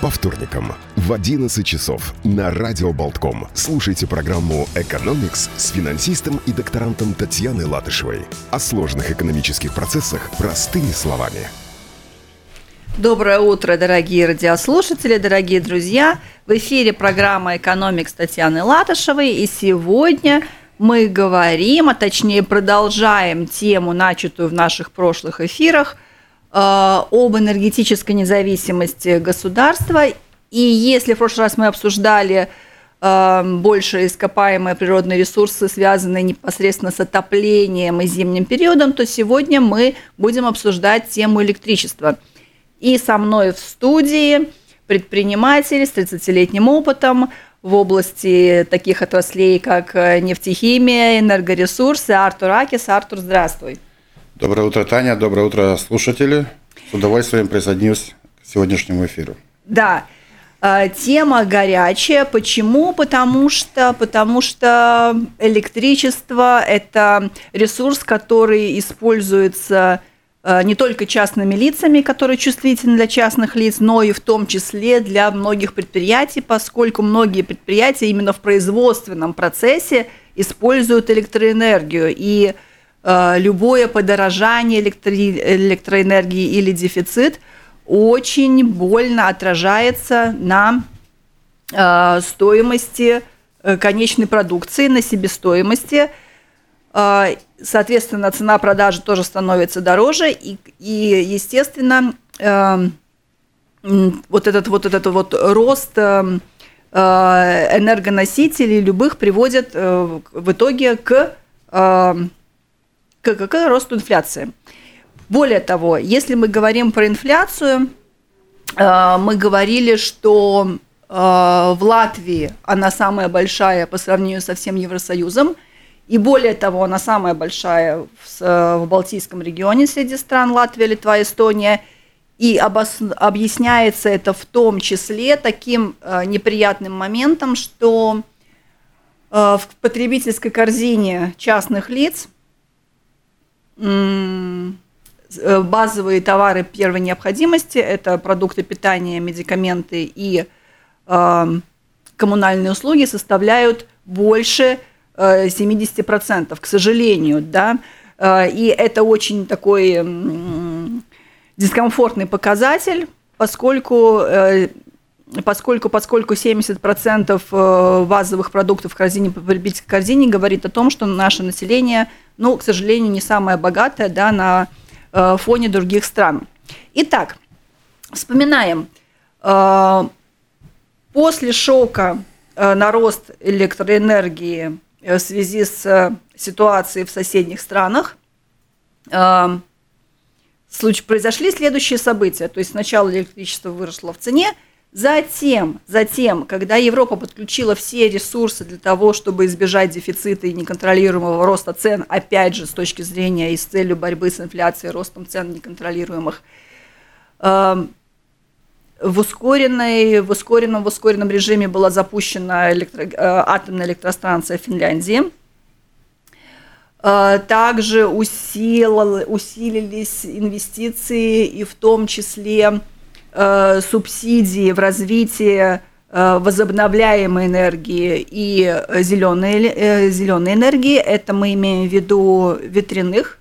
По вторникам в 11 часов на Радио Болтком слушайте программу «Экономикс» с финансистом и докторантом Татьяной Латышевой. О сложных экономических процессах простыми словами. Доброе утро, дорогие радиослушатели, дорогие друзья. В эфире программа «Экономикс» Татьяны Латышевой. И сегодня мы говорим, а точнее продолжаем тему, начатую в наших прошлых эфирах – об энергетической независимости государства. И если в прошлый раз мы обсуждали э, больше ископаемые природные ресурсы, связанные непосредственно с отоплением и зимним периодом, то сегодня мы будем обсуждать тему электричества. И со мной в студии предприниматель с 30-летним опытом в области таких отраслей, как нефтехимия, энергоресурсы, Артур Акис. Артур, здравствуй. Доброе утро, Таня. Доброе утро, слушатели. С удовольствием присоединюсь к сегодняшнему эфиру. Да, э, тема горячая. Почему? Потому что, потому что электричество – это ресурс, который используется э, не только частными лицами, которые чувствительны для частных лиц, но и в том числе для многих предприятий, поскольку многие предприятия именно в производственном процессе используют электроэнергию. И Э, любое подорожание электроэнергии или дефицит очень больно отражается на э, стоимости э, конечной продукции, на себестоимости. Э, соответственно, цена продажи тоже становится дороже, и, и естественно, э, вот этот вот этот вот рост э, э энергоносителей любых приводит э, в итоге к э, к, к росту инфляции. Более того, если мы говорим про инфляцию, э, мы говорили, что э, в Латвии она самая большая по сравнению со всем Евросоюзом, и более того, она самая большая в, Балтийском регионе среди стран Латвия, Литва, Эстония. И обос... объясняется это в том числе таким э, неприятным моментом, что в потребительской корзине частных лиц – базовые товары первой необходимости – это продукты питания, медикаменты и э, коммунальные услуги составляют больше э, 70%, к сожалению, да, э, и это очень такой э, дискомфортный показатель, поскольку э, поскольку, поскольку 70% э, базовых продуктов в корзине, потребительской корзине говорит о том, что наше население ну, к сожалению, не самая богатая да, на э, фоне других стран. Итак, вспоминаем. Э, после шока э, на рост электроэнергии в связи с ситуацией в соседних странах произошли следующие события. То есть сначала электричество выросло в цене, Затем, затем, когда Европа подключила все ресурсы для того, чтобы избежать дефицита и неконтролируемого роста цен, опять же, с точки зрения и с целью борьбы с инфляцией, ростом цен неконтролируемых, эм, в, ускоренной, в, ускоренном, в ускоренном режиме была запущена электро, э, атомная электростанция в Финляндии. Э, также усилил, усилились инвестиции и в том числе Э, субсидии в развитии э, возобновляемой энергии и зеленой, э, зеленой энергии. Это мы имеем в виду ветряных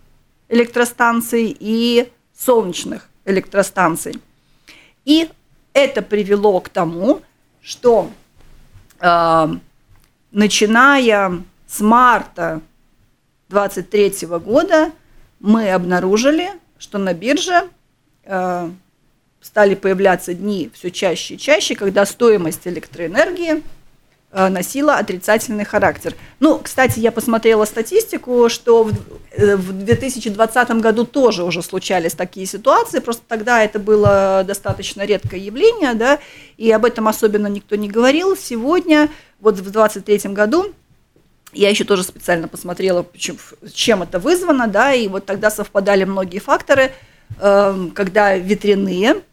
электростанций и солнечных электростанций. И это привело к тому, что э, начиная с марта 2023 года мы обнаружили, что на бирже э, стали появляться дни все чаще и чаще, когда стоимость электроэнергии э, носила отрицательный характер. Ну, кстати, я посмотрела статистику, что в, э, в 2020 году тоже уже случались такие ситуации, просто тогда это было достаточно редкое явление, да, и об этом особенно никто не говорил. Сегодня, вот в 2023 году, я еще тоже специально посмотрела, чем это вызвано, да, и вот тогда совпадали многие факторы, эм, когда ветряные Э,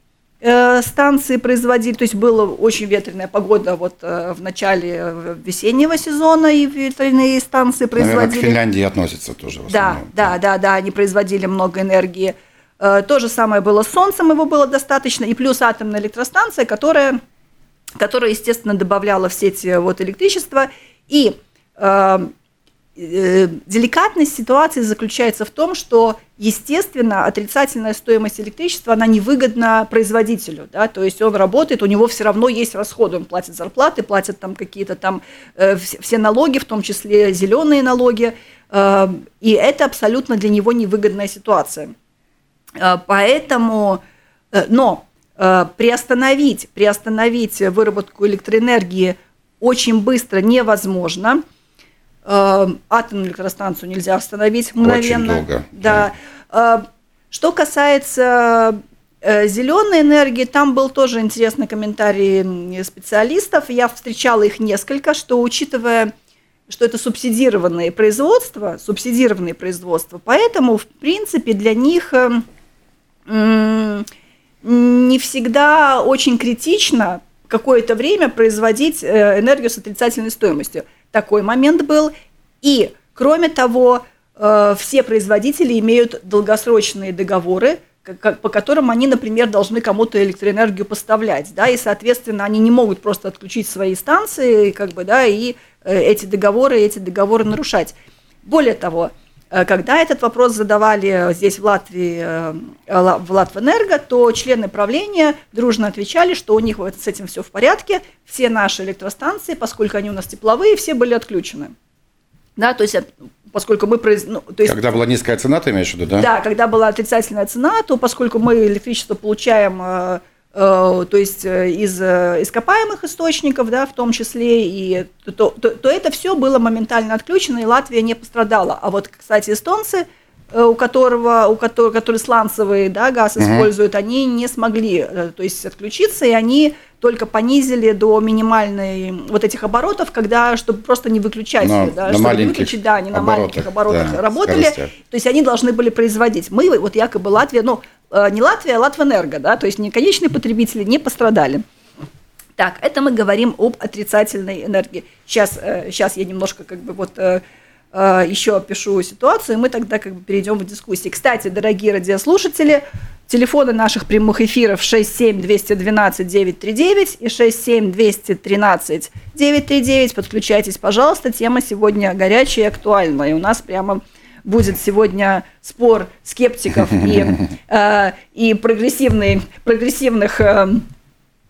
станции производили, то есть была очень ветреная погода вот э, в начале э, весеннего сезона, и ветряные станции производили. Наверное, к Финляндии относятся тоже. да, да, да, да, они производили много энергии. То же самое было с Солнцем, его было достаточно, и плюс атомная электростанция, которая, которая естественно, добавляла в сеть вот электричество. И Э, деликатность ситуации заключается в том, что, естественно, отрицательная стоимость электричества, она невыгодна производителю, да, то есть он работает, у него все равно есть расходы, он платит зарплаты, платит там какие-то там э, все налоги, в том числе зеленые налоги, э, и это абсолютно для него невыгодная ситуация. Э, поэтому, э, но э, приостановить, приостановить выработку электроэнергии очень быстро невозможно – атомную электростанцию нельзя остановить мгновенно. Очень долго. Да. Эм, что касается э, зеленой энергии, там был тоже интересный комментарий специалистов. Я встречала их несколько, что учитывая, что это субсидированные производства, субсидированные производства, поэтому, в принципе, для них эм, не всегда очень критично какое-то время производить э, энергию с отрицательной стоимостью такой момент был. И, кроме того, э, все производители имеют долгосрочные договоры, по которым они, например, должны кому-то электроэнергию поставлять, да, и, соответственно, они не могут просто отключить свои станции, как бы, да, и э, эти договоры, эти договоры нарушать. Более того, когда этот вопрос задавали здесь в Латвии, в Латвэнерго, то члены правления дружно отвечали, что у них с этим все в порядке, все наши электростанции, поскольку они у нас тепловые, все были отключены. Да, то есть поскольку мы произ... ну, то есть, когда была низкая цена, ты имеешь в виду, да? Да, когда была отрицательная цена, то поскольку мы электричество получаем, э, э, то есть э, из э, ископаемых источников, да, в том числе, и то, то, то это все было моментально отключено, и Латвия не пострадала. А вот, кстати, эстонцы Э, у которого, у которого, который сланцевый да, газ используют, они не смогли, э, то есть отключиться, и они только понизили до минимальной вот этих оборотов, когда, чтобы просто не выключать, на, да, на чтобы не выключить, да, они на маленьких оборотах да, работали, скоростях. то есть они должны были производить. Мы, вот якобы Латвия, ну, э, не Латвия, а Латвэнерго, да, то есть не конечные потребители не пострадали. Так, это мы говорим об отрицательной энергии. Сейчас, сейчас я немножко как бы вот Э, еще опишу ситуацию, и мы тогда как бы перейдем в дискуссии. Кстати, дорогие радиослушатели, телефоны наших прямых эфиров 67-212-939 и 67-213-939. Подключайтесь, пожалуйста. Тема сегодня горячая и актуальная. И у нас прямо будет сегодня спор скептиков и, э, и прогрессивный, прогрессивных э,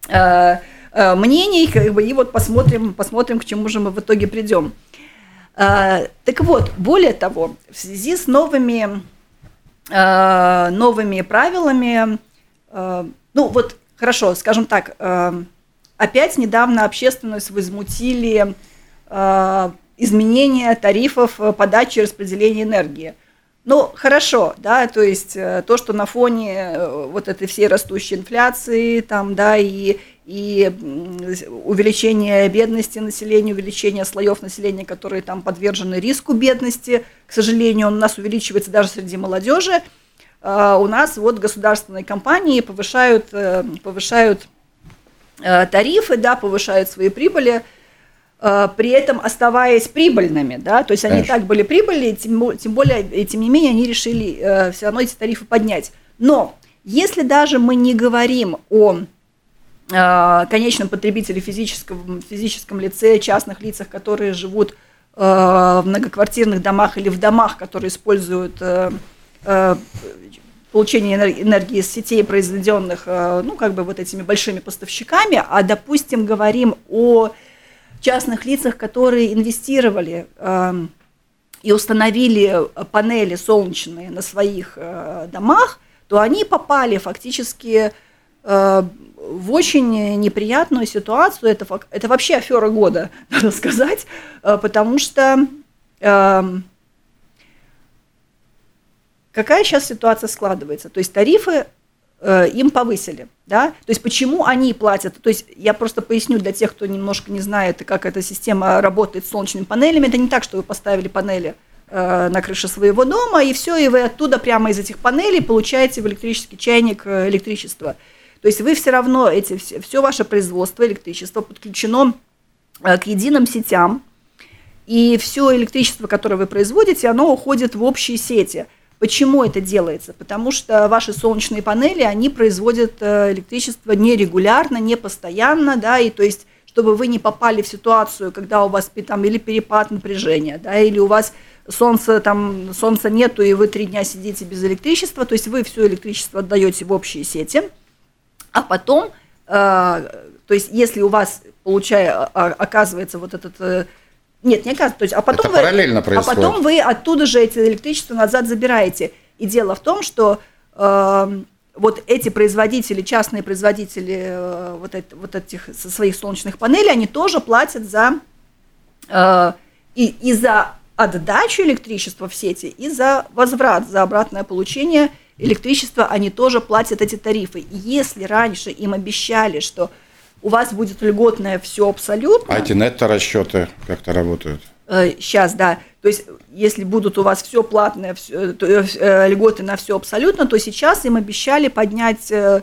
э, э, мнений. Как бы, и вот посмотрим, посмотрим, к чему же мы в итоге придем. А, так вот, более того, в связи с новыми, а, новыми правилами, а, ну вот хорошо, скажем так, опять недавно общественность возмутили изменения тарифов подачи и распределения энергии. Ну, хорошо, да, то есть э, то, что на фоне э, вот этой всей растущей инфляции, там, да, и и увеличение бедности населения, увеличение слоев населения, которые там подвержены риску бедности, к сожалению, он у нас увеличивается даже среди молодежи. У нас вот государственные компании повышают, э, повышают э, тарифы, да, повышают свои прибыли, э, при этом оставаясь прибыльными, да, то есть они Конечно. так были прибыльны, тем, тем более, и тем не менее, они решили все равно эти тарифы поднять. Но если даже мы не говорим о Э, конечном потребителе физическом, физическом лице, частных лицах, которые живут э, в многоквартирных домах или в домах, которые используют э, получение энергии из сетей, произведенных, ну, как бы вот этими большими поставщиками, а, допустим, говорим о частных лицах, которые инвестировали и установили панели солнечные на своих домах, то они попали фактически в очень неприятную ситуацию. Это, это вообще афера года, надо сказать, э, потому что э, какая сейчас ситуация складывается? То есть тарифы э, им повысили, да? То есть почему они платят? То есть я просто поясню для тех, кто немножко не знает, как эта система работает с солнечными панелями. Это не так, что вы поставили панели э, на крыше своего дома, и все, и вы оттуда прямо из этих панелей получаете в электрический чайник э, электричество. То есть вы все равно, эти, все, все ваше производство электричества подключено э, к единым сетям, и все электричество, которое вы производите, оно уходит в общие сети. Почему это делается? Потому что ваши солнечные панели, они производят э, электричество нерегулярно, не постоянно, да, и то есть чтобы вы не попали в ситуацию, когда у вас там или перепад напряжения, да, или у вас солнца там солнца нету и вы три дня сидите без электричества, то есть вы все электричество отдаете в общие сети, а потом, э, то есть если у вас получая, а, оказывается вот этот э, нет, не оказывается. То есть, а потом Это вы, параллельно происходит. А потом вы оттуда же эти электричество назад забираете. И дело в том, что э, вот эти производители, частные производители э, вот, это, вот этих своих солнечных панелей, они тоже платят за э, и, и за отдачу электричества в сети, и за возврат, за обратное получение электричества, они тоже платят эти тарифы. И если раньше им обещали, что у вас будет льготное все абсолютно. А эти нетто-расчеты как-то работают? Сейчас, э, да. То есть, если будут у вас все платное, все, то, э, льготы на все абсолютно, то сейчас им обещали поднять э,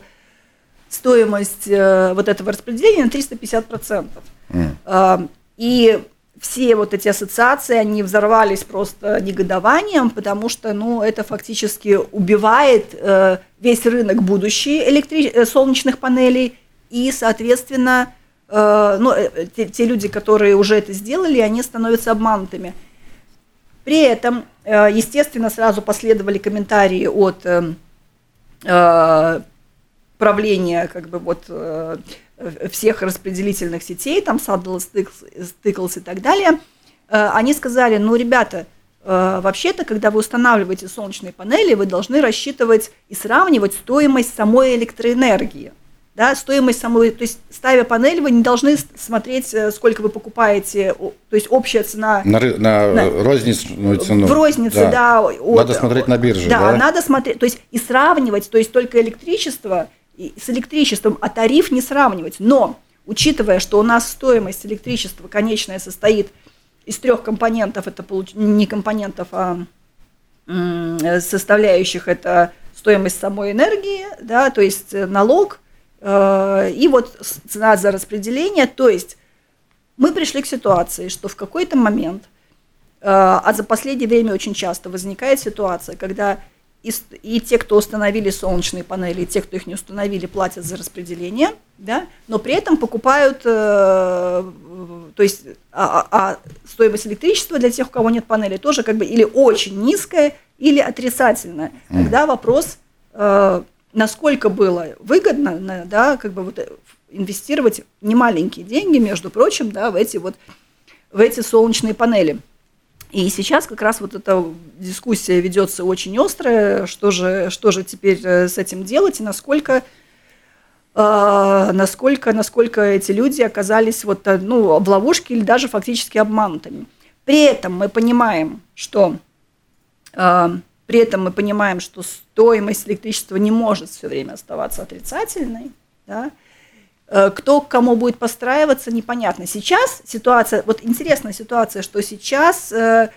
стоимость вот этого распределения на 350%. Mm. И все вот эти ассоциации, они взорвались просто негодованием, потому что, ну, это фактически убивает весь рынок будущий электри... солнечных панелей, и, соответственно, э, ну, э, те, те люди, которые уже это сделали, они становятся обманутыми. При этом, э, естественно, сразу последовали комментарии от правления как бы вот всех распределительных сетей, там Saddle, Stickles и так далее, они сказали, ну, ребята, вообще-то, когда вы устанавливаете солнечные панели, вы должны рассчитывать и сравнивать стоимость самой электроэнергии – да, стоимость самой, то есть ставя панель, вы не должны смотреть, э, сколько вы покупаете, то есть общая цена. На, на, на розничную цену. В рознице, да. да от, надо смотреть на бирже, да, да? надо смотреть, то есть и сравнивать, то есть только электричество с электричеством, а тариф не сравнивать. Но, учитывая, что у нас стоимость электричества конечная состоит из трех компонентов, это не компонентов, а составляющих, это стоимость самой энергии, да, то есть э, налог, Э, и вот цена за распределение, то есть мы пришли к ситуации, что в какой-то момент, э, а за последнее время очень часто возникает ситуация, когда и, и те, кто установили солнечные панели, и те, кто их не установили, платят за распределение, да, но при этом покупают, э, то есть а, а, а стоимость электричества для тех, у кого нет панели, тоже как бы или очень низкая, или отрицательная. Тогда вопрос э, насколько было выгодно, да, как бы вот э, инвестировать немаленькие деньги, между прочим, да, в эти вот в эти солнечные панели. И сейчас как раз вот эта дискуссия ведется очень острая, что же, что же теперь э, с этим делать и насколько, э, насколько, насколько эти люди оказались вот, э, ну, в ловушке или даже фактически обманутыми. При этом мы понимаем, что э, при этом мы понимаем, что стоимость электричества не может все время оставаться отрицательной. Да? Э, кто к кому будет постраиваться, непонятно. Сейчас ситуация, вот интересная ситуация, что сейчас э,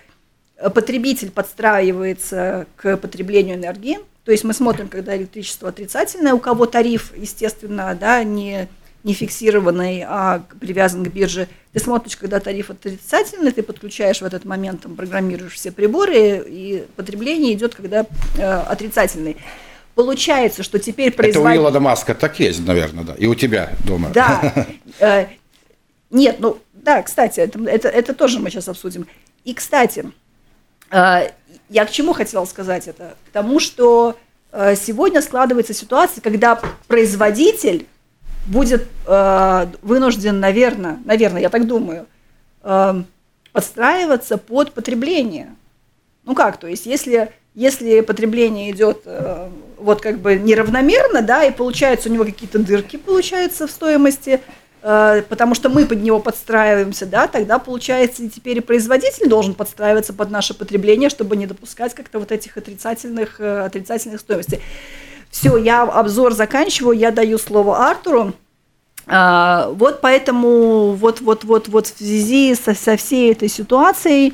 потребитель подстраивается к потреблению энергии. То есть мы смотрим, когда электричество отрицательное, у кого тариф, естественно, да, не не фиксированный, а привязан к бирже. Ты смотришь, когда тариф отрицательный, ты подключаешь в этот момент, там, программируешь все приборы, и потребление идет, когда э, отрицательный. Получается, что теперь производитель... Это у Илона Маска так есть, наверное, да, и у тебя дома. Да. Э, нет, ну, да, кстати, это, это, это тоже мы сейчас обсудим. И, кстати, э, я к чему хотела сказать это? К тому, что э, сегодня складывается ситуация, когда производитель будет э, вынужден, наверное, наверное, я так думаю, э, подстраиваться под потребление. Ну как, то есть если, если потребление идет э, вот как бы неравномерно, да, и получается у него какие-то дырки получаются в стоимости, э, потому что мы под него подстраиваемся, да, тогда получается и теперь и производитель должен подстраиваться под наше потребление, чтобы не допускать как-то вот этих отрицательных, э, отрицательных стоимостей. Все, я обзор заканчиваю, я даю слово Артуру. А, вот поэтому вот, вот, вот, вот в связи со, со всей этой ситуацией,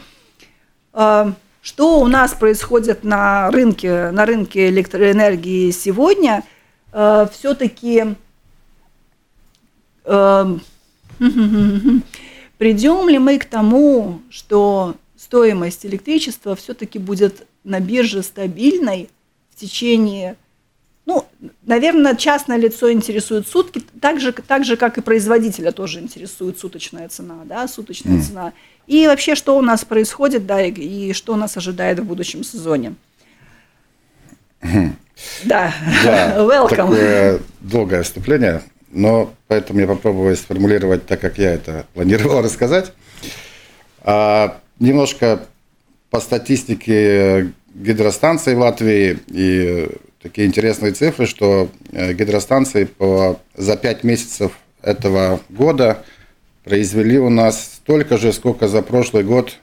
а, что у нас происходит на рынке, на рынке электроэнергии сегодня, а, все-таки придем ли мы к тому, что стоимость электричества все-таки будет на бирже стабильной в течение, ну, наверное, частное лицо интересует сутки, так же, так же, как и производителя тоже интересует суточная цена, да, суточная mm. цена. И вообще, что у нас происходит, да, и, и что нас ожидает в будущем сезоне. Да, да welcome. Такое долгое вступление, но поэтому я попробую сформулировать так, как я это планировал рассказать. А, немножко по статистике гидростанций в Латвии и такие интересные цифры, что э, гидростанции по, за 5 месяцев этого года произвели у нас столько же, сколько за прошлый год,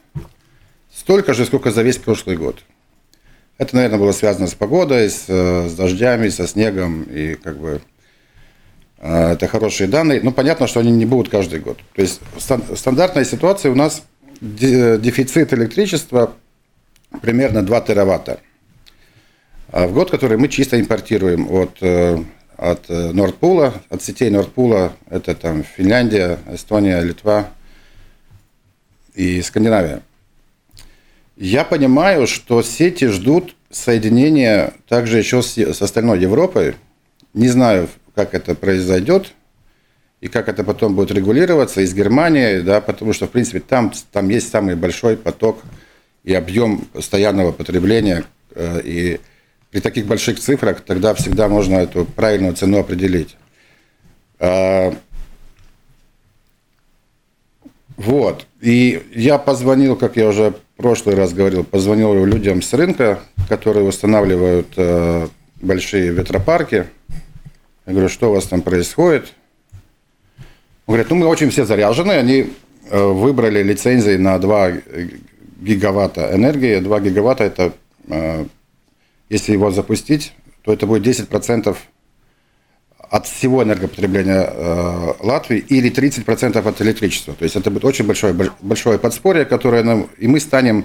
столько же, сколько за весь прошлый год. Это, наверное, было связано с погодой, с, э, с дождями, со снегом, и как бы э, это хорошие данные. Но понятно, что они не будут каждый год. То есть стандартная ситуация у нас дефицит электричества примерно 2 тераватта а в год, который мы чисто импортируем от, э, от Нордпула, от сетей Нордпула, это там Финляндия, Эстония, Литва и Скандинавия. Я понимаю, что сети ждут соединения также еще с, с остальной Европой. Не знаю, как это произойдет и как это потом будет регулироваться из Германии, да, потому что, в принципе, там, там есть самый большой поток и объем постоянного потребления. Э, и при таких больших цифрах тогда всегда можно эту правильную цену определить. А, вот. И я позвонил, как я уже в прошлый раз говорил, позвонил людям с рынка, которые устанавливают э, большие ветропарки. Я говорю, что у вас там происходит? Он говорит, ну мы очень все заряжены. Они э, выбрали лицензии на 2 гигаватта энергии. 2 гигаватта это, э, если его запустить, то это будет 10% от всего энергопотребления э, Латвии или 30% от электричества. То есть это будет очень большое, большое подспорье, которое нам... И мы станем,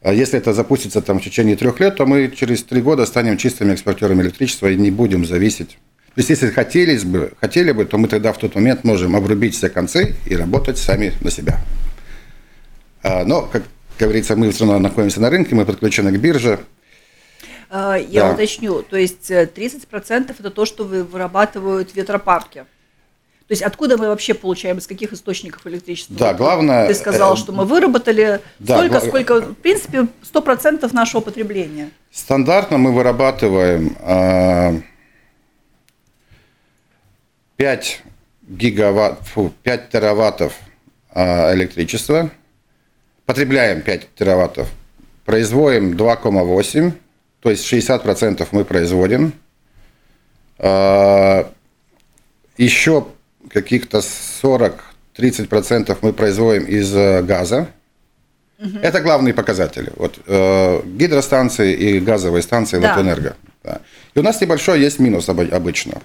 э, если это запустится там, в течение трех лет, то мы через три года станем чистыми экспортерами электричества и не будем зависеть. То есть если хотели бы, хотели бы, то мы тогда в тот момент можем обрубить все концы и работать сами на себя. А, но, как говорится, мы все равно находимся на рынке, мы подключены к бирже, я да. уточню, то есть 30% э, это то, что вырабатывают ветропарки. То есть откуда мы вообще получаем, из каких источников электричества? Да, главное... Ты сказал, э, что мы выработали да, столько, гла... сколько, в принципе, 100% нашего потребления. Стандартно мы вырабатываем 5 а, гигаватт, фу, 5 тераваттов а, электричества, потребляем 5 тераваттов, производим 2,8 то есть 60% мы производим. А, Еще каких-то 40-30% мы производим из э, газа. Угу. Это главные показатели. Вот, э, гидростанции и газовые станции да. Латвэнерго. Да. И у нас небольшой есть минус обычно.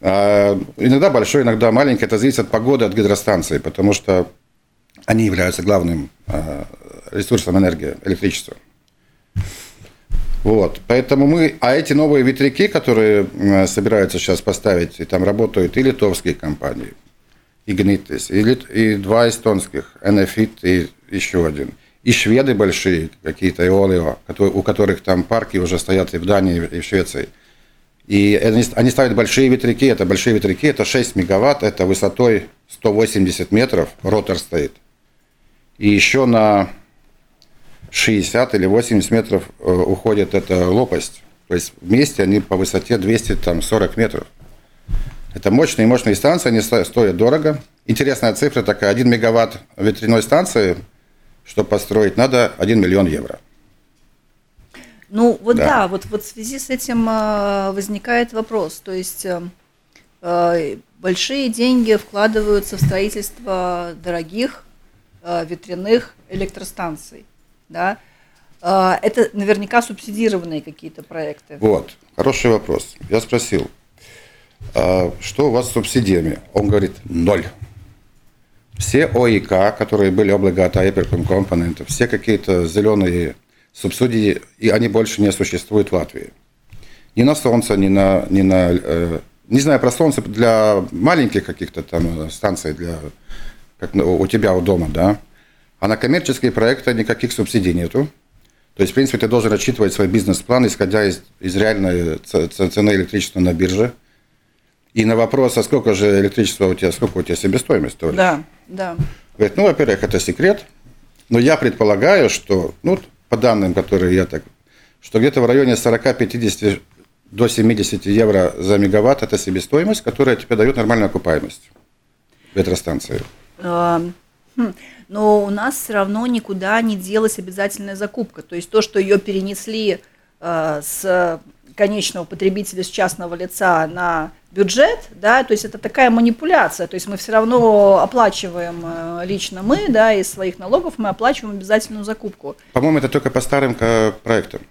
А, иногда большой, иногда маленький. Это зависит от погоды, от гидростанции, потому что они являются главным э, ресурсом энергии, электричества. Вот, поэтому мы, а эти новые ветряки, которые собираются сейчас поставить, и там работают и литовские компании, Ignitis, и, и два эстонских, Enefit и еще один, и шведы большие какие-то, Иолио, у которых там парки уже стоят и в Дании, и в Швеции. И они, они ставят большие ветряки, это большие ветряки, это 6 мегаватт, это высотой 180 метров, ротор стоит. И еще на 60 или 80 метров э, уходит эта лопасть. То есть вместе они по высоте 240 метров. Это мощные мощные станции, они стоят дорого. Интересная цифра такая, 1 мегаватт ветряной станции, чтобы построить, надо 1 миллион евро. Ну вот да, да вот, вот в связи с этим э, возникает вопрос. То есть э, большие деньги вкладываются в строительство дорогих ветряных электростанций да, а, это наверняка субсидированные какие-то проекты. Вот, хороший вопрос. Я спросил, а, что у вас с субсидиями? Он говорит, ноль. Все ОИК, которые были облигаты Hypercom компоненты, все какие-то зеленые субсидии, и они больше не существуют в Латвии. Ни на солнце, ни на... Ни на э, не знаю про солнце для маленьких каких-то там станций, для, как у тебя у дома, да, а на коммерческие проекты никаких субсидий нету. То есть, в принципе, ты должен рассчитывать свой бизнес-план, исходя из, из реальной цены электричества на бирже. И на вопрос, а сколько же электричества у тебя, сколько у тебя себестоимость? Тоже? Да, да. Говорит, ну, во-первых, это секрет, но я предполагаю, что, ну, по данным, которые я так, что где-то в районе 40-50 до 70 евро за мегаватт – это себестоимость, которая тебе дает нормальную окупаемость ветростанции. Хм, но у нас все равно никуда не делась обязательная закупка. То есть то, что ее перенесли э, с конечного потребителя, с частного лица на бюджет, да, то есть это такая манипуляция, то есть мы все равно оплачиваем э, лично мы, да, из своих налогов мы оплачиваем обязательную закупку. По-моему, это только по старым проектам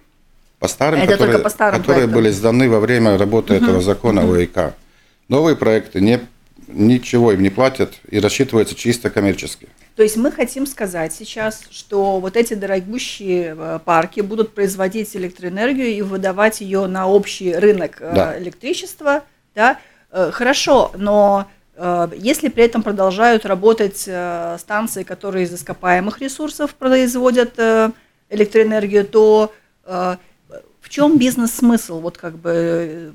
по старым, Это которые, по старым которые были сданы во время работы угу. этого закона угу. ОИК. Новые проекты не, ничего им не платят и рассчитываются чисто коммерчески. То есть мы хотим сказать сейчас, что вот эти дорогущие э, парки будут производить электроэнергию и выдавать ее на общий рынок э, да. электричества. Да? Э, хорошо, но если при этом продолжают работать станции, которые из ископаемых ресурсов производят электроэнергию, то в чем бизнес-смысл? Вот как бы,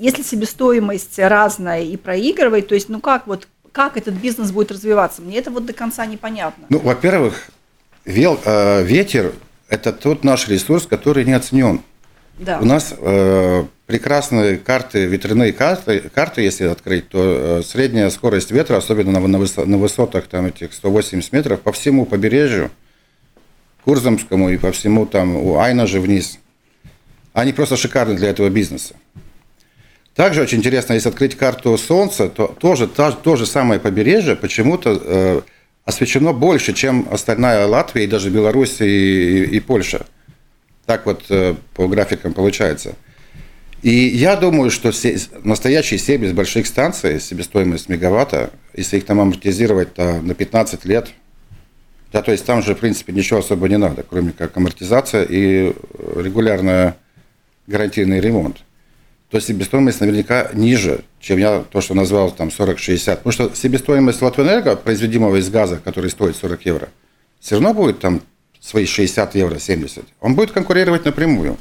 если себестоимость разная и проигрывает, то есть, ну как вот, как этот бизнес будет развиваться? Мне это вот до конца непонятно. Ну, во-первых, вел, э, ветер – это тот наш ресурс, который не оценен. Да. У нас э, прекрасные карты, ветряные карты, карты, если открыть, то э, средняя скорость ветра, особенно на, на, высо, на высотах там этих 180 метров, по всему побережью, Курзамскому и по всему там у Айна же вниз – они просто шикарны для этого бизнеса. Также очень интересно, если открыть карту Солнца, то тоже то, то же самое побережье почему-то э, освещено больше, чем остальная Латвия и даже Беларусь и, и, и Польша. Так вот э, по графикам получается. И я думаю, что се, настоящие сервис больших станций, себестоимость мегаватта, если их там амортизировать то на 15 лет, да, то есть там же, в принципе, ничего особо не надо, кроме как амортизация и регулярная гарантийный ремонт, то себестоимость наверняка ниже, чем я то, что назвал там 40-60. Потому что себестоимость Латвэнерго, произведимого из газа, который стоит 40 евро, все равно будет там свои 60 евро, 70. Он будет конкурировать напрямую.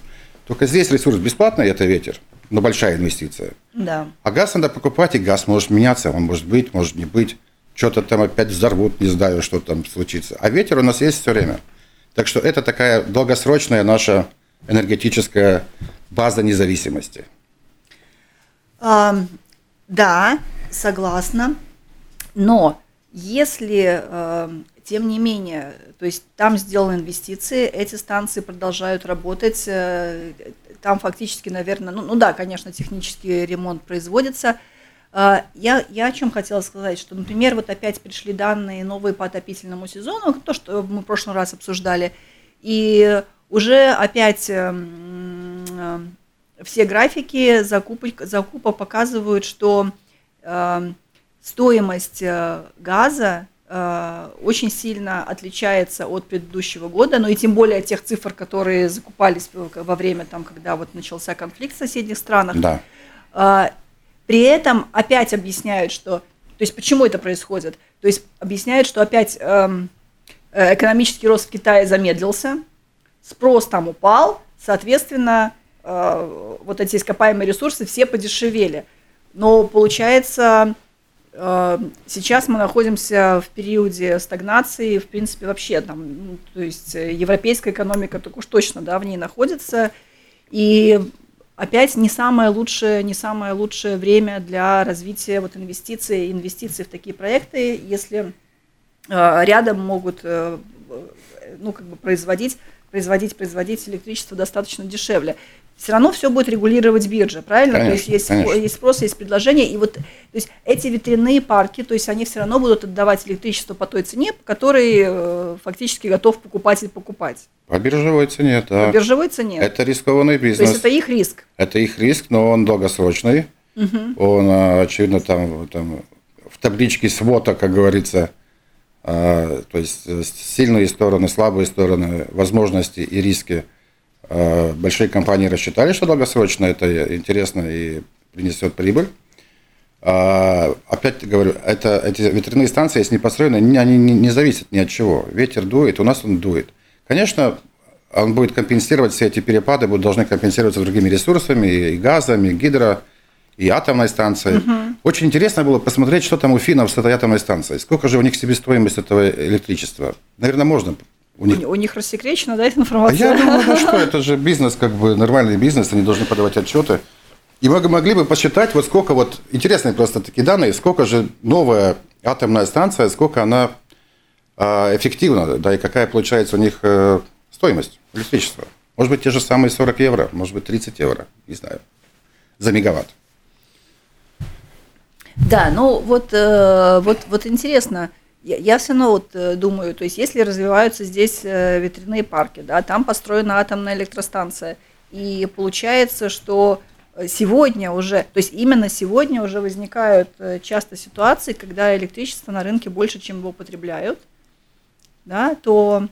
Только здесь ресурс бесплатный, это ветер, но большая инвестиция. Да. А газ надо покупать, и газ может меняться, он может быть, может не быть. Что-то там опять взорвут, не знаю, что там случится. А ветер у нас есть все время. Так что это такая долгосрочная наша энергетическая база независимости. А, да, согласна. Но если, тем не менее, то есть там сделаны инвестиции, эти станции продолжают работать, э, там фактически, наверное, ну, ну да, конечно, технический ремонт производится. Э, я, я о чем хотела сказать, что, например, вот опять пришли данные новые по отопительному сезону, то, что мы в прошлый раз обсуждали, и уже опять эм, все графики закупок, закупа показывают, что э, стоимость э, газа очень сильно отличается от предыдущего года, но и тем более от тех цифр, которые закупались во время, там, когда вот начался конфликт в соседних странах. Да. При этом опять объясняют, что... То есть почему это происходит? То есть объясняют, что опять эм, экономический рост в Китае замедлился, спрос там упал, соответственно, э, вот эти ископаемые ресурсы все подешевели. Но получается, э, сейчас мы находимся в периоде стагнации, в принципе, вообще там, ну, то есть европейская экономика так уж точно, да, в ней находится, и опять не самое лучшее, не самое лучшее время для развития вот инвестиций, инвестиций в такие проекты, если э, рядом могут ну, как бы производить производить, производить электричество достаточно дешевле. Все равно все будет регулировать биржа, правильно? Конечно, то есть есть, конечно. есть спрос, есть предложение, и вот то есть эти ветряные парки, то есть они все равно будут отдавать электричество по той цене, по которой э, фактически готов покупатель покупать. По биржевой цене, да. По биржевой цене. Это рискованный бизнес. То есть это их риск. Это их риск, но он долгосрочный. Угу. Он, очевидно, там, там в табличке свота, как говорится, а, то есть э, сильные стороны, слабые стороны, возможности и риски большие компании рассчитали, что долгосрочно это интересно и принесет прибыль. А, опять говорю, это, эти ветряные станции, если не построены, они не, не зависят ни от чего. Ветер дует, у нас он дует. Конечно, он будет компенсировать все эти перепады, будут должны компенсироваться другими ресурсами, и газом, и гидро, и атомной станцией. Угу. Очень интересно было посмотреть, что там у финнов с этой атомной станцией. Сколько же у них себестоимость этого электричества? Наверное, можно. У них, у них рассекречена, да, эта информация? А я думаю, ну что, это же бизнес, как бы нормальный бизнес, они должны подавать отчеты. И мы могли бы посчитать, вот сколько вот, интересные просто такие данные, сколько же новая атомная станция, сколько она а, эффективна, да, и какая получается у них э, стоимость электричества. Может быть, те же самые 40 евро, может быть, 30 евро, не знаю, за мегаватт. Да, ну вот, э, вот, вот интересно, я, я все равно вот э, думаю, то есть если развиваются здесь ветряные парки, да, там построена атомная электростанция, и получается, что сегодня уже, то есть именно сегодня уже возникают часто ситуации, когда электричество на рынке больше, чем его потребляют, да, то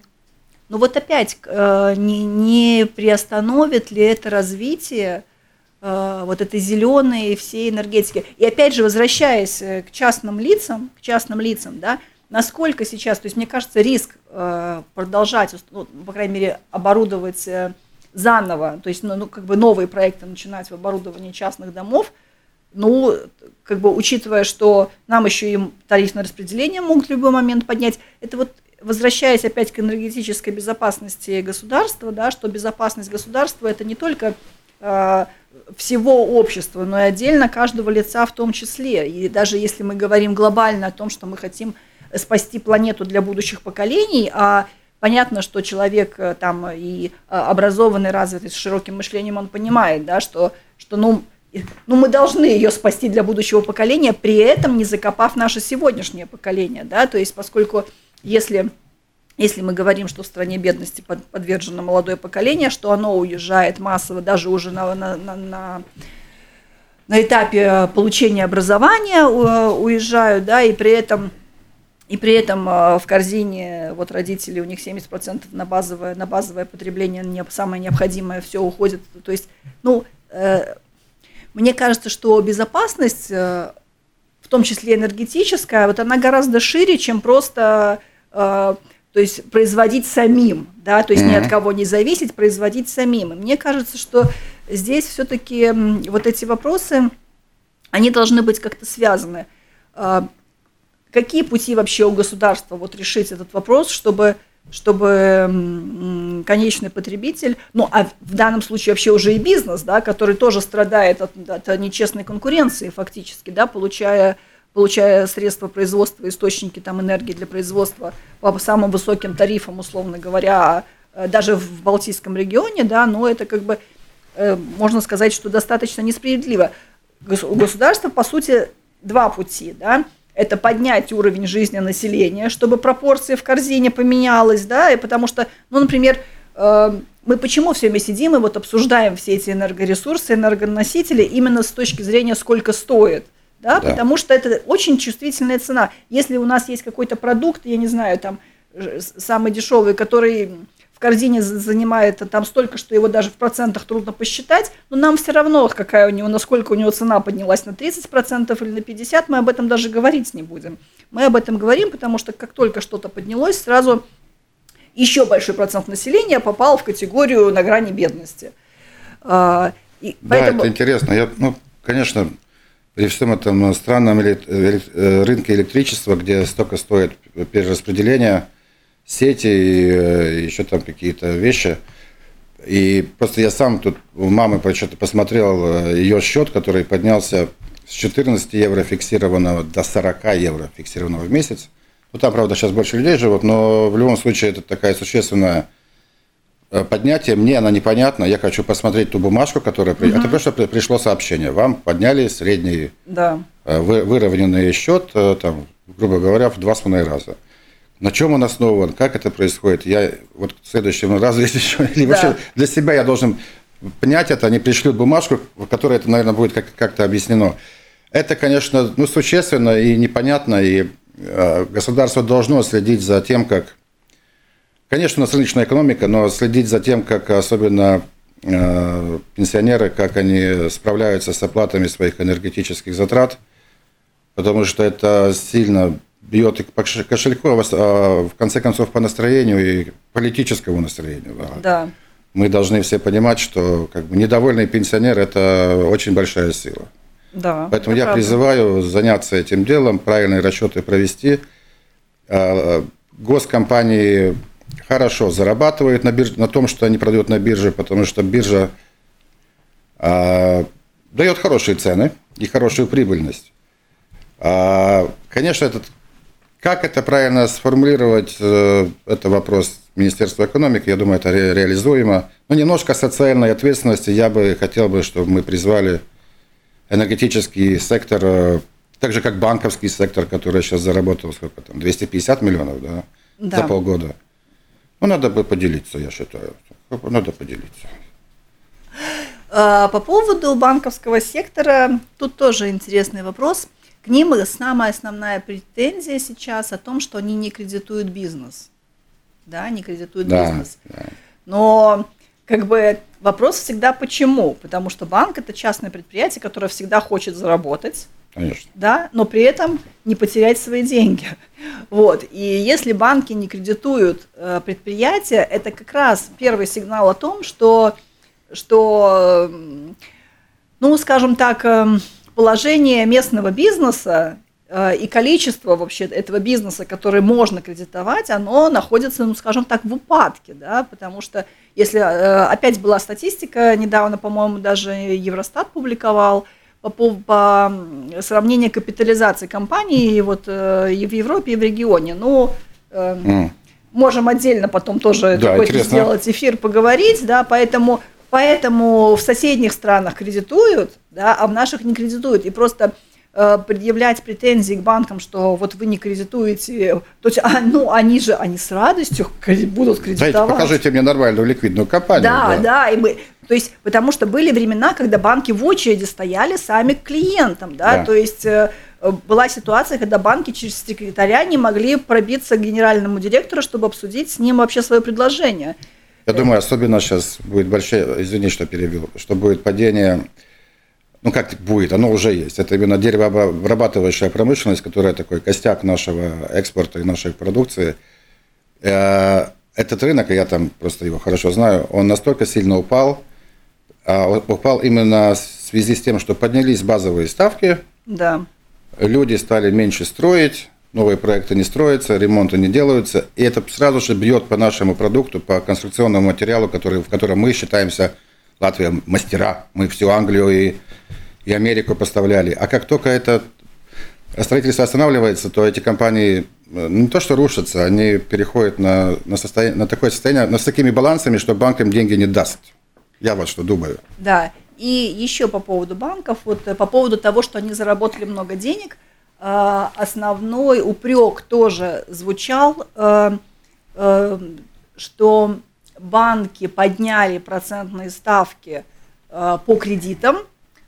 ну вот опять э, не, не приостановит ли это развитие э, вот этой зеленой всей энергетики. И опять же, возвращаясь э, к частным лицам, к частным лицам, да, насколько сейчас, то есть мне кажется, риск э, продолжать, ну, по крайней мере, оборудовать э, заново, то есть ну, ну, как бы новые проекты начинать в оборудовании частных домов, ну, как бы учитывая, что нам еще и тарифное распределение могут в любой момент поднять, это вот возвращаясь опять к энергетической безопасности государства, да, что безопасность государства это не только э, всего общества, но и отдельно каждого лица в том числе. И даже если мы говорим глобально о том, что мы хотим спасти планету для будущих поколений, а понятно, что человек э, там и э, образованный, развитый, с широким мышлением, он понимает, да, что, что ну, ну, мы должны ее спасти для будущего поколения, при этом не закопав наше сегодняшнее поколение, да, то есть поскольку если, если мы говорим, что в стране бедности подвержено молодое поколение, что оно уезжает массово даже уже на, на, на, на на этапе получения образования уезжают, да, и при этом и при этом э, в корзине вот родители, у них 70% на базовое, на базовое потребление, не, самое необходимое, все уходит. То есть, ну, э, мне кажется, что безопасность, э, в том числе энергетическая, вот она гораздо шире, чем просто Э, то есть производить самим, да, то есть mm-hmm. ни от кого не зависеть, производить самим. И мне кажется, что здесь все-таки вот эти вопросы, они должны быть как-то связаны. Какие пути вообще у государства вот решить этот вопрос, чтобы чтобы конечный потребитель, ну а в данном случае вообще уже и бизнес, да, который тоже страдает от, от нечестной конкуренции фактически, да, получая получая средства производства, источники там, энергии для производства по самым высоким тарифам, условно говоря, э, даже в Балтийском регионе, да, но это как бы, э, можно сказать, что достаточно несправедливо. У государства, по сути, два пути, да, это поднять уровень жизни населения, чтобы пропорция в корзине поменялась, да, и потому что, ну, например, э, мы почему все время сидим и вот обсуждаем все эти энергоресурсы, энергоносители именно с точки зрения, сколько стоит – да, да. потому что это очень чувствительная цена. Если у нас есть какой-то продукт, я не знаю, там самый дешевый, который корзине занимает там столько, что его даже в процентах трудно посчитать, но нам все равно, какая у него, насколько у него цена поднялась на 30% или на 50%, мы об этом даже говорить не будем. Мы об этом говорим, потому что как только что-то поднялось, сразу еще большой процент населения попал в категорию на грани бедности. А, и да, поэтому... это интересно. Я, ну, конечно, при всем этом странном э, рынке электричества, где столько стоит перераспределение сети и э, еще там какие-то вещи. И просто я сам тут у мамы что-то посмотрел э, ее счет, который поднялся с 14 евро фиксированного до 40 евро фиксированного в месяц. Ну, там, правда, сейчас больше людей живут, но в любом случае это такая существенная Э, поднятие, мне она непонятна, я хочу посмотреть ту бумажку, которая... Угу. Это просто пришло сообщение, вам подняли средний да. Выровненный счет, там, грубо говоря, в два с половиной раза. На чем он основан, как это происходит, я вот в следующем разу, если еще, или да. вообще для себя я должен понять это, они пришлют бумажку, в которой это, наверное, будет как- как-то объяснено. Это, конечно, ну, существенно и непонятно, и э, государство должно следить за тем, как Конечно, у нас рыночная экономика, но следить за тем, как особенно э, пенсионеры, как они справляются с оплатами своих энергетических затрат, потому что это сильно бьет и по кошельку, а, а в конце концов по настроению и политическому настроению. Да. Мы должны все понимать, что как бы, недовольный пенсионер – это очень большая сила. Да, Поэтому я правда. призываю заняться этим делом, правильные расчеты провести. А, госкомпании хорошо зарабатывают на, бирже, на том, что они продают на бирже, потому что биржа дает хорошие цены и хорошую прибыльность. конечно, этот как это правильно сформулировать, э, это вопрос Министерства экономики, я думаю, это ре- реализуемо. Но немножко социальной ответственности я бы хотел бы, чтобы мы призвали энергетический сектор, э, так же как банковский сектор, который сейчас заработал сколько там, 250 миллионов да, да. за полгода. Ну, надо бы поделиться, я считаю. Надо поделиться. А, по поводу банковского сектора, тут тоже интересный вопрос – к ним самая основная претензия сейчас о том, что они не кредитуют бизнес. Да, не кредитуют да, бизнес. Да. Но как бы вопрос всегда почему? Потому что банк это частное предприятие, которое всегда хочет заработать. Конечно. Да, но при этом не потерять свои деньги. Вот. И если банки не кредитуют э, предприятия, это как раз первый сигнал о том, что, что ну, скажем так, э, положение местного бизнеса э, и количество вообще этого бизнеса, который можно кредитовать, оно находится, ну, скажем так, в упадке, да, потому что если э, опять была статистика, недавно, по-моему, даже Евростат публиковал, по, по, по сравнению капитализации компаний вот, э, и в Европе, и в регионе. Ну, mm. можем отдельно потом тоже да, какой-то сделать эфир, поговорить, да, поэтому Поэтому в соседних странах кредитуют, да, а в наших не кредитуют. И просто э, предъявлять претензии к банкам, что вот вы не кредитуете, то есть, а, ну, они же, они с радостью будут кредитовать. Дайте, покажите мне нормальную ликвидную компанию. Да, да, да, и мы, то есть, потому что были времена, когда банки в очереди стояли сами к клиентам, да, да. то есть э, была ситуация, когда банки через секретаря не могли пробиться к генеральному директору, чтобы обсудить с ним вообще свое предложение. Я думаю, особенно сейчас будет большое, извини, что перебил, что будет падение, ну как будет, оно уже есть. Это именно деревообрабатывающая промышленность, которая такой костяк нашего экспорта и нашей продукции. Э, этот рынок, я там просто его хорошо знаю, он настолько сильно упал, а упал именно в связи с тем, что поднялись базовые ставки, да. люди стали меньше строить, новые проекты не строятся, ремонты не делаются, и это сразу же бьет по нашему продукту, по конструкционному материалу, который, в котором мы считаемся, Латвия, мастера, мы всю Англию и, и Америку поставляли. А как только это строительство останавливается, то эти компании э, не то что рушатся, они переходят на, на, состояние, на такое состояние, но с такими балансами, что банк им деньги не даст. Я вот что думаю. Да, и еще по поводу банков, вот э, по поводу того, что они заработали много денег – основной упрек тоже звучал, э, э, что банки подняли процентные ставки по кредитам,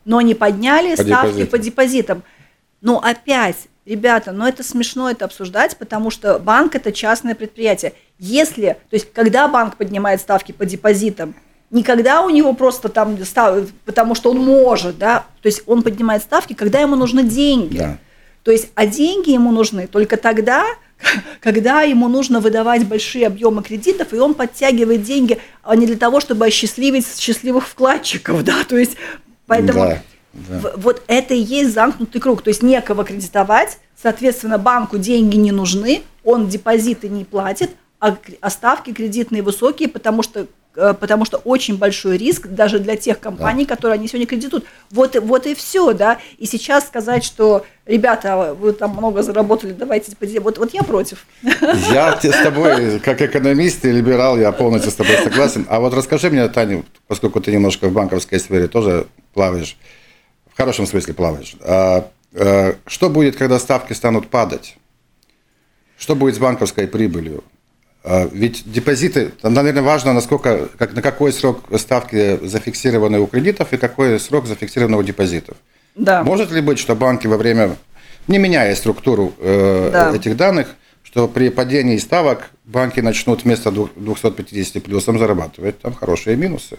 но не подняли по ставки депозитам. по депозитам. Но опять, ребята, ну это смешно это обсуждать, потому что банк это частное предприятие. Если, то есть, когда банк поднимает ставки по депозитам, никогда у него просто там, потому что он может, да, то есть он поднимает ставки, когда ему нужны деньги. Да. То есть, а деньги ему нужны только тогда, когда ему нужно выдавать большие объемы кредитов, и он подтягивает деньги а не для того, чтобы осчастливить счастливых вкладчиков, да, то есть, поэтому да, да. вот это и есть замкнутый круг, то есть некого кредитовать, соответственно, банку деньги не нужны, он депозиты не платит, а, а ставки кредитные высокие, потому что потому что очень большой риск даже для тех компаний, да. которые они сегодня кредитуют. Вот, вот и все, да. И сейчас сказать, что, ребята, вы там много заработали, давайте, вот, вот я против. Я с тобой, как экономист и либерал, я полностью с тобой согласен. А вот расскажи мне, Таня, поскольку ты немножко в банковской сфере тоже плаваешь, в хорошем смысле плаваешь, а, а, что будет, когда ставки станут падать? Что будет с банковской прибылью? А, ведь депозиты, там, наверное, важно, насколько, как, на какой срок ставки зафиксированы у кредитов и какой срок зафиксированы у депозитов. Да. Может ли быть, что банки во время, не меняя структуру э, да. этих данных, что при падении ставок банки начнут вместо 250 плюсом зарабатывать там хорошие минусы?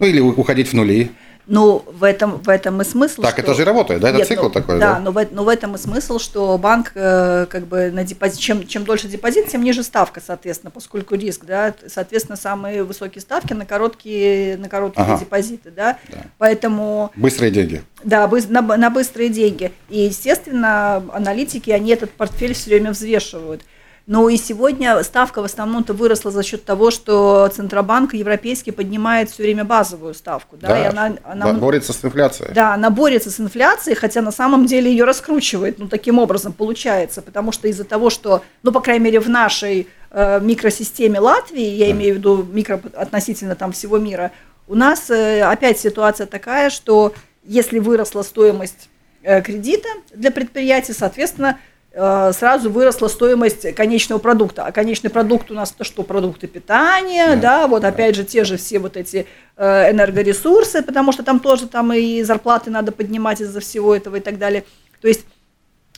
Ну или уходить в нули? Ну, в этом, в этом и смысл. Так, что... это же работает, да? Это Нет, цикл ну, такой, да? Да, но в, но в этом и смысл, что банк, э, как бы, на депозит, чем, чем дольше депозит, тем ниже ставка, соответственно, поскольку риск, да, соответственно, самые высокие ставки на короткие, на короткие ага. депозиты, да? да, поэтому... Быстрые деньги. Да, на, на быстрые деньги. И, естественно, аналитики, они этот портфель все время взвешивают. Ну и сегодня ставка в основном-то выросла за счет того, что Центробанк европейский поднимает все время базовую ставку. Да, да, и она, она борется с инфляцией. Да, она борется с инфляцией, хотя на самом деле ее раскручивает. Ну, таким образом получается, потому что из-за того, что, ну, по крайней мере, в нашей э, микросистеме Латвии, я да. имею в виду микро относительно там всего мира, у нас э, опять ситуация такая, что если выросла стоимость э, кредита для предприятий, соответственно, сразу выросла стоимость конечного продукта. А конечный продукт у нас это что? Продукты питания, да, да вот да. опять же те же все вот эти э, энергоресурсы, потому что там тоже там и зарплаты надо поднимать из-за всего этого и так далее. То есть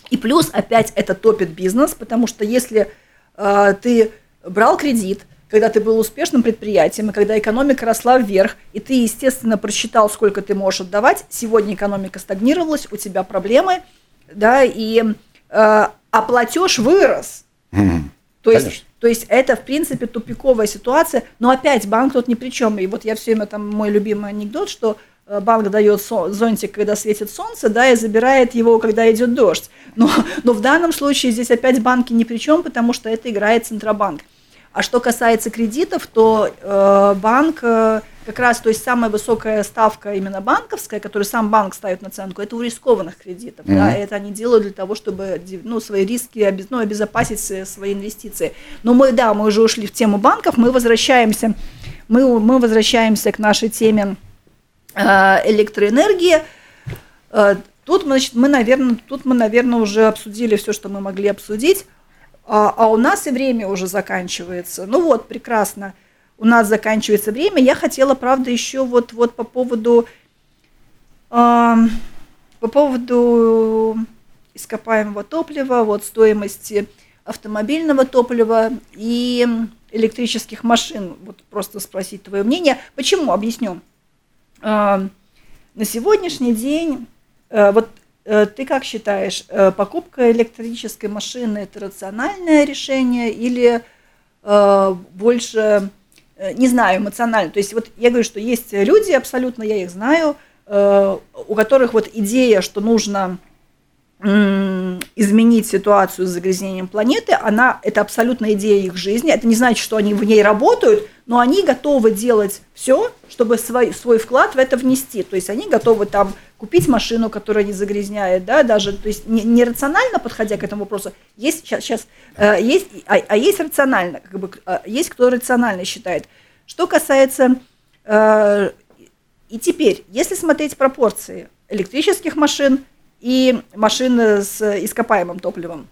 и плюс опять это топит бизнес, потому что если э, ты брал кредит, когда ты был успешным предприятием, и когда экономика росла вверх, и ты, естественно, просчитал, сколько ты можешь отдавать, сегодня экономика стагнировалась, у тебя проблемы, да, и Э, а платеж вырос. Mm, то, есть, то есть это, в принципе, тупиковая ситуация, но опять банк тут ни при чем. И вот я все время, там, мой любимый анекдот, что э, банк дает зонтик, когда светит солнце, да, и забирает его, когда идет дождь. Но, но в данном случае здесь опять банки ни при чем, потому что это играет Центробанк. А что касается кредитов, то э, банк э, как раз, то есть самая высокая ставка именно банковская, которую сам банк ставит на оценку, это у рискованных кредитов. Mm-hmm. Да, это они делают для того, чтобы ну, свои риски ну, обезопасить свои инвестиции. Но мы, да, мы уже ушли в тему банков, мы возвращаемся, мы, мы возвращаемся к нашей теме э, электроэнергии. Э, тут, значит, мы, наверное, тут мы, наверное, уже обсудили все, что мы могли обсудить. А, а у нас и время уже заканчивается. Ну вот, прекрасно у нас заканчивается время. Я хотела, правда, еще вот, вот по поводу, э, по поводу ископаемого топлива, вот стоимости автомобильного топлива и электрических машин. Вот просто спросить твое мнение. Почему? Объясню. На сегодняшний день, э, вот ты как считаешь, э, покупка электрической машины это рациональное решение или э, больше Э, не знаю, эмоционально. То есть вот я говорю, что есть люди, абсолютно я их знаю, э, у которых вот идея, что нужно изменить ситуацию с загрязнением планеты, она, это абсолютная идея их жизни. Это не значит, что они в ней работают, но они готовы делать все, чтобы свой, свой вклад в это внести. То есть они готовы там купить машину, которая не загрязняет, да, даже, то есть не, не рационально подходя к этому вопросу, есть сейчас, сейчас э, есть, а, а есть рационально, как бы, э, есть кто рационально считает. Что касается, э, и теперь, если смотреть пропорции электрических машин и машин с ископаемым топливом,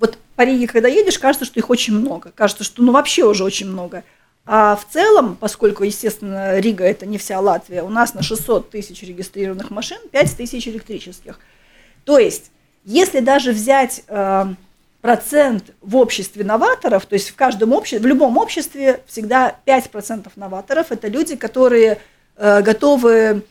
вот по Риге, когда едешь, кажется, что их очень много, кажется, что ну вообще уже очень много. А в целом, поскольку, естественно, Рига это не вся Латвия, у нас на 600 тысяч регистрированных машин 5 тысяч электрических. То есть, если даже взять э, процент в обществе новаторов, то есть в каждом обществе, в любом обществе всегда 5% новаторов, это люди, которые э, готовы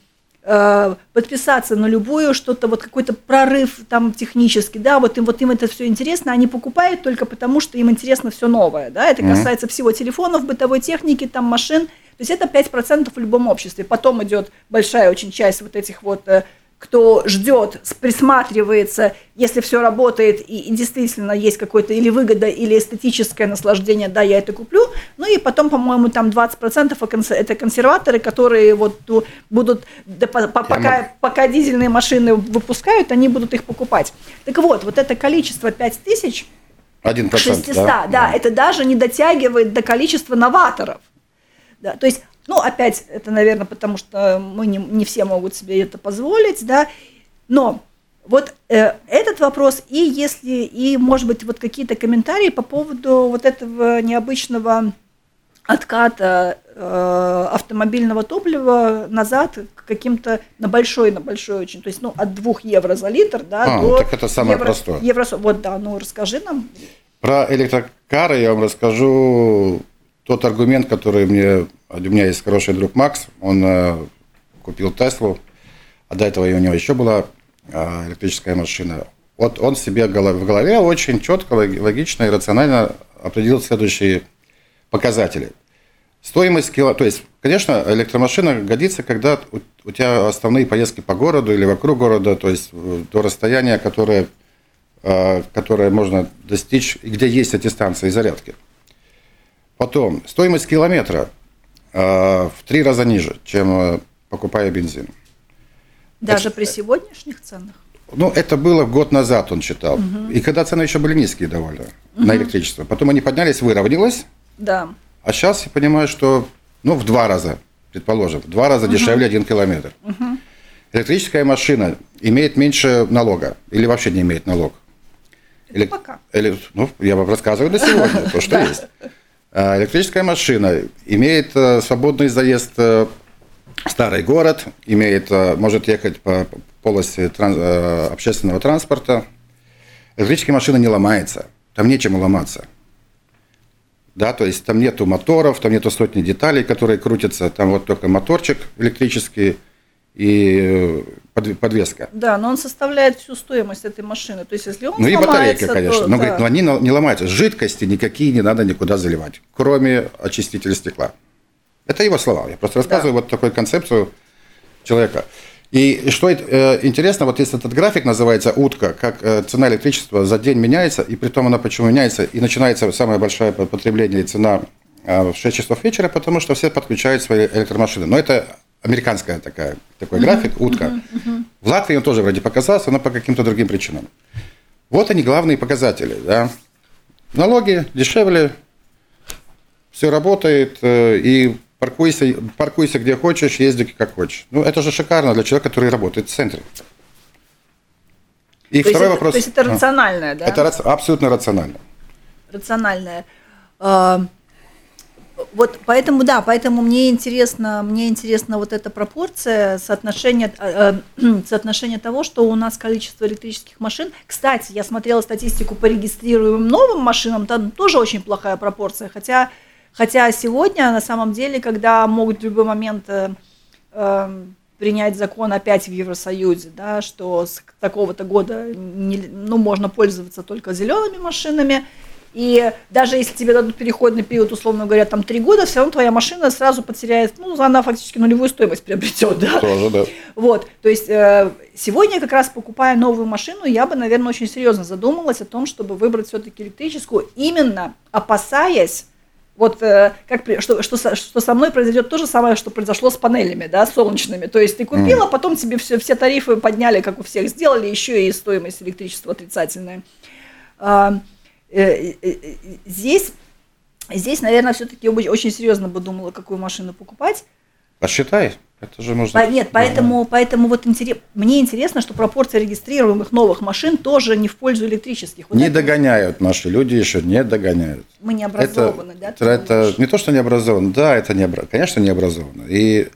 подписаться на любую что-то вот какой-то прорыв там технический, да, вот им вот им это все интересно, они покупают только потому, что им интересно все новое, да, это касается mm-hmm. всего телефонов, бытовой техники, там машин, то есть это 5% в любом обществе. Потом идет большая очень часть вот этих вот э, кто ждет, присматривается, если все работает и, и действительно есть какой-то или выгода, или эстетическое наслаждение, да, я это куплю. Ну и потом, по-моему, там 20% это консерваторы, которые вот будут, да, по, по, пока, пока дизельные машины выпускают, они будут их покупать. Так вот, вот это количество 5000, 1%, 600, да? Да, да, это даже не дотягивает до количества новаторов. Да, то есть ну, опять, это, наверное, потому что мы не, не все могут себе это позволить, да, но вот э, этот вопрос, и если, и, может быть, вот какие-то комментарии по поводу вот этого необычного отката э, автомобильного топлива назад к каким-то на большой, на большой очень, то есть, ну, от 2 евро за литр, да, а, до... так это самое евро, простое. Евро, вот, да, ну, расскажи нам. Про электрокары я вам расскажу тот аргумент, который мне... У меня есть хороший друг Макс, он э, купил Теслу, а до этого у него еще была а, электрическая машина. Вот он себе в голове очень четко, логично и рационально определил следующие показатели. Стоимость кило... То есть, конечно, электромашина годится, когда у тебя основные поездки по городу или вокруг города, то есть до расстояния, которое, а, которое можно достичь, где есть эти станции зарядки. Потом, стоимость километра а, в три раза ниже, чем а, покупая бензин. Даже это, при сегодняшних ценах? Ну, это было год назад, он считал. Угу. И когда цены еще были низкие довольно угу. на электричество. Потом они поднялись, выровнялось. Да. А сейчас я понимаю, что ну, в два раза, предположим, в два раза угу. дешевле один километр. Угу. Электрическая машина имеет меньше налога или вообще не имеет налог. Элек... Пока. Эле... Ну, я вам рассказываю на сегодня, то, что есть. А, электрическая машина имеет э, свободный заезд э, в старый город, имеет, э, может ехать по полоси транс, общественного транспорта. Электрическая машина не ломается, там нечему ломаться. Да, то есть там нету моторов, там нету сотни деталей, которые крутятся, там вот только моторчик электрический и подвеска. Да, но он составляет всю стоимость этой машины. То есть, если он Ну и батарейка, конечно. То, но, да. говорит, но они не ломаются. Жидкости никакие не надо никуда заливать, кроме очистителя стекла. Это его слова. Я просто рассказываю да. вот такую концепцию человека. И что э, интересно, вот если этот график называется утка, как э, цена электричества за день меняется, и при том она почему меняется, и начинается самое большое потребление и цена э, в 6 часов вечера, потому что все подключают свои электромашины. Но это американская такая, такой uh-huh, график, утка. Uh-huh, uh-huh. В Латвии он тоже вроде показался, но по каким-то другим причинам. Вот они главные показатели. Да? Налоги дешевле, все работает, и Паркуйся, паркуйся где хочешь, езди как хочешь. Ну, это же шикарно для человека, который работает в центре. И то второй это, вопрос. То есть это рациональное, да? Это абсолютно рационально. Рациональное. Вот поэтому, да, поэтому мне интересно, мне интересна вот эта пропорция, соотношение, э, соотношение того, что у нас количество электрических машин. Кстати, я смотрела статистику по регистрируемым новым машинам, там тоже очень плохая пропорция, хотя Хотя сегодня, на самом деле, когда могут в любой момент э, э, принять закон опять в Евросоюзе, да, что с такого-то года не, ну, можно пользоваться только зелеными машинами, и даже если тебе дадут переходный период, условно говоря, там три года, все равно твоя машина сразу потеряет, ну, она фактически нулевую стоимость приобретет, да. Тоже, да. Вот, то есть э, сегодня как раз покупая новую машину, я бы, наверное, очень серьезно задумалась о том, чтобы выбрать все-таки электрическую, именно опасаясь вот э, как, что, что, что со мной произойдет то же самое, что произошло с панелями, да, солнечными. То есть ты купила, mm. потом тебе все, все тарифы подняли, как у всех сделали, еще и стоимость электричества отрицательная. Э, здесь, здесь, наверное, все-таки очень серьезно бы думала, какую машину покупать. Посчитай. Это же можно... Нет, поэтому, поэтому вот интерес... мне интересно, что пропорция регистрируемых новых машин тоже не в пользу электрических. Вот не это... догоняют наши люди еще, не догоняют. Мы не образованы, это, да? Это не то, что не образованы, да, это не, конечно, не образованы. И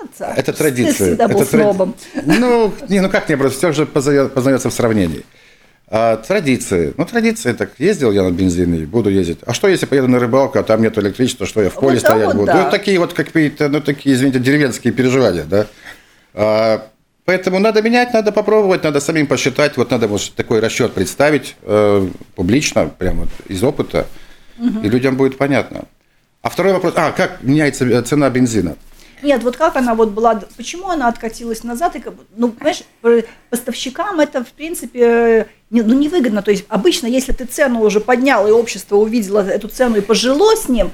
ну, это традиция. Ты всегда был это снобом. Ну, не, ну как не образованы, все же познается в сравнении. А, традиции. Ну, традиции так. Ездил я на бензине, буду ездить. А что, если поеду на рыбалку, а там нет электричества, что я в поле вот стоять вот, буду? Да. Ну, такие вот какие-то, ну, такие, извините, деревенские переживания, да. А, поэтому надо менять, надо попробовать, надо самим посчитать. Вот надо вот такой расчет представить э, публично, прямо вот из опыта, угу. и людям будет понятно. А второй вопрос, а, как меняется цена бензина? Нет, вот как она вот была, почему она откатилась назад? И, ну, понимаешь, поставщикам это, в принципе, не, ну, невыгодно. То есть обычно, если ты цену уже поднял, и общество увидело эту цену и пожило с ним,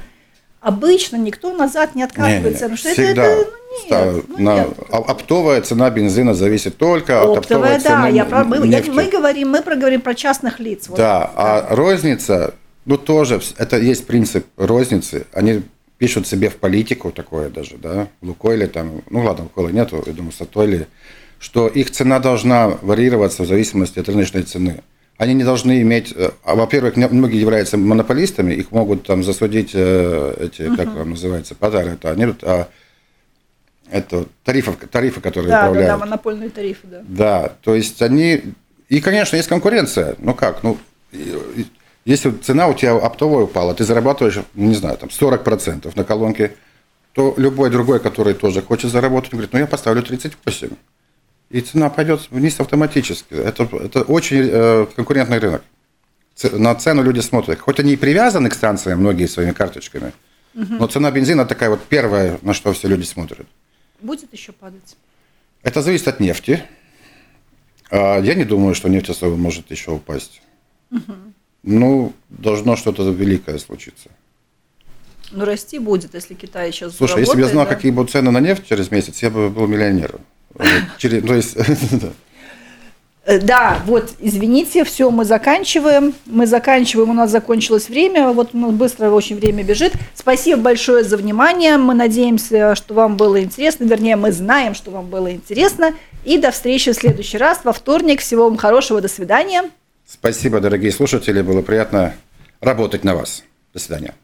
обычно никто назад не откатывается. Не, не, всегда. Это, это, ну, нет, ну, на, нет. Оптовая цена бензина зависит только оптовая, от оптовой да, цены я про, мы, нефти. мы говорим, мы проговорим про частных лиц. Вот, да, да, а розница, ну тоже, это есть принцип розницы. Они пишут себе в политику такое даже, да, Лукойле там, ну ладно, Лукойла нету, я думаю, Сатойли, что их цена должна варьироваться в зависимости от рыночной цены. Они не должны иметь, э, а, во-первых, многие являются монополистами, их могут там засудить э, эти, uh-huh. как вам называется, подарки, это они, а, это тарифы, тарифы, которые да, управляют. Да, да, монопольные тарифы, да. Да, то есть они, и, конечно, есть конкуренция, ну как, ну, если цена у тебя оптовая упала, ты зарабатываешь, не знаю, там 40% на колонке, то любой другой, который тоже хочет заработать, говорит, ну я поставлю 38. И цена пойдет вниз автоматически. Это, это очень э, конкурентный рынок. На цену люди смотрят. Хоть они и привязаны к станциям, многие своими карточками, угу. но цена бензина такая вот первая, на что все люди смотрят. Будет еще падать? Это зависит от нефти. А я не думаю, что нефть особо может еще упасть. Угу. Ну, должно что-то великое случиться. Ну, расти будет, если Китай сейчас Слушай, если бы я знал, да? какие будут цены на нефть через месяц, я бы был миллионером. Через, то есть, э, да, вот, извините, все, мы заканчиваем. Мы заканчиваем, у нас закончилось время. Вот у нас быстро очень время бежит. Спасибо большое за внимание. Мы надеемся, что вам было интересно. Вернее, мы знаем, что вам было интересно. И до встречи в следующий раз, во вторник. Всего вам хорошего, до свидания. Спасибо, дорогие слушатели. Было приятно работать на вас. До свидания.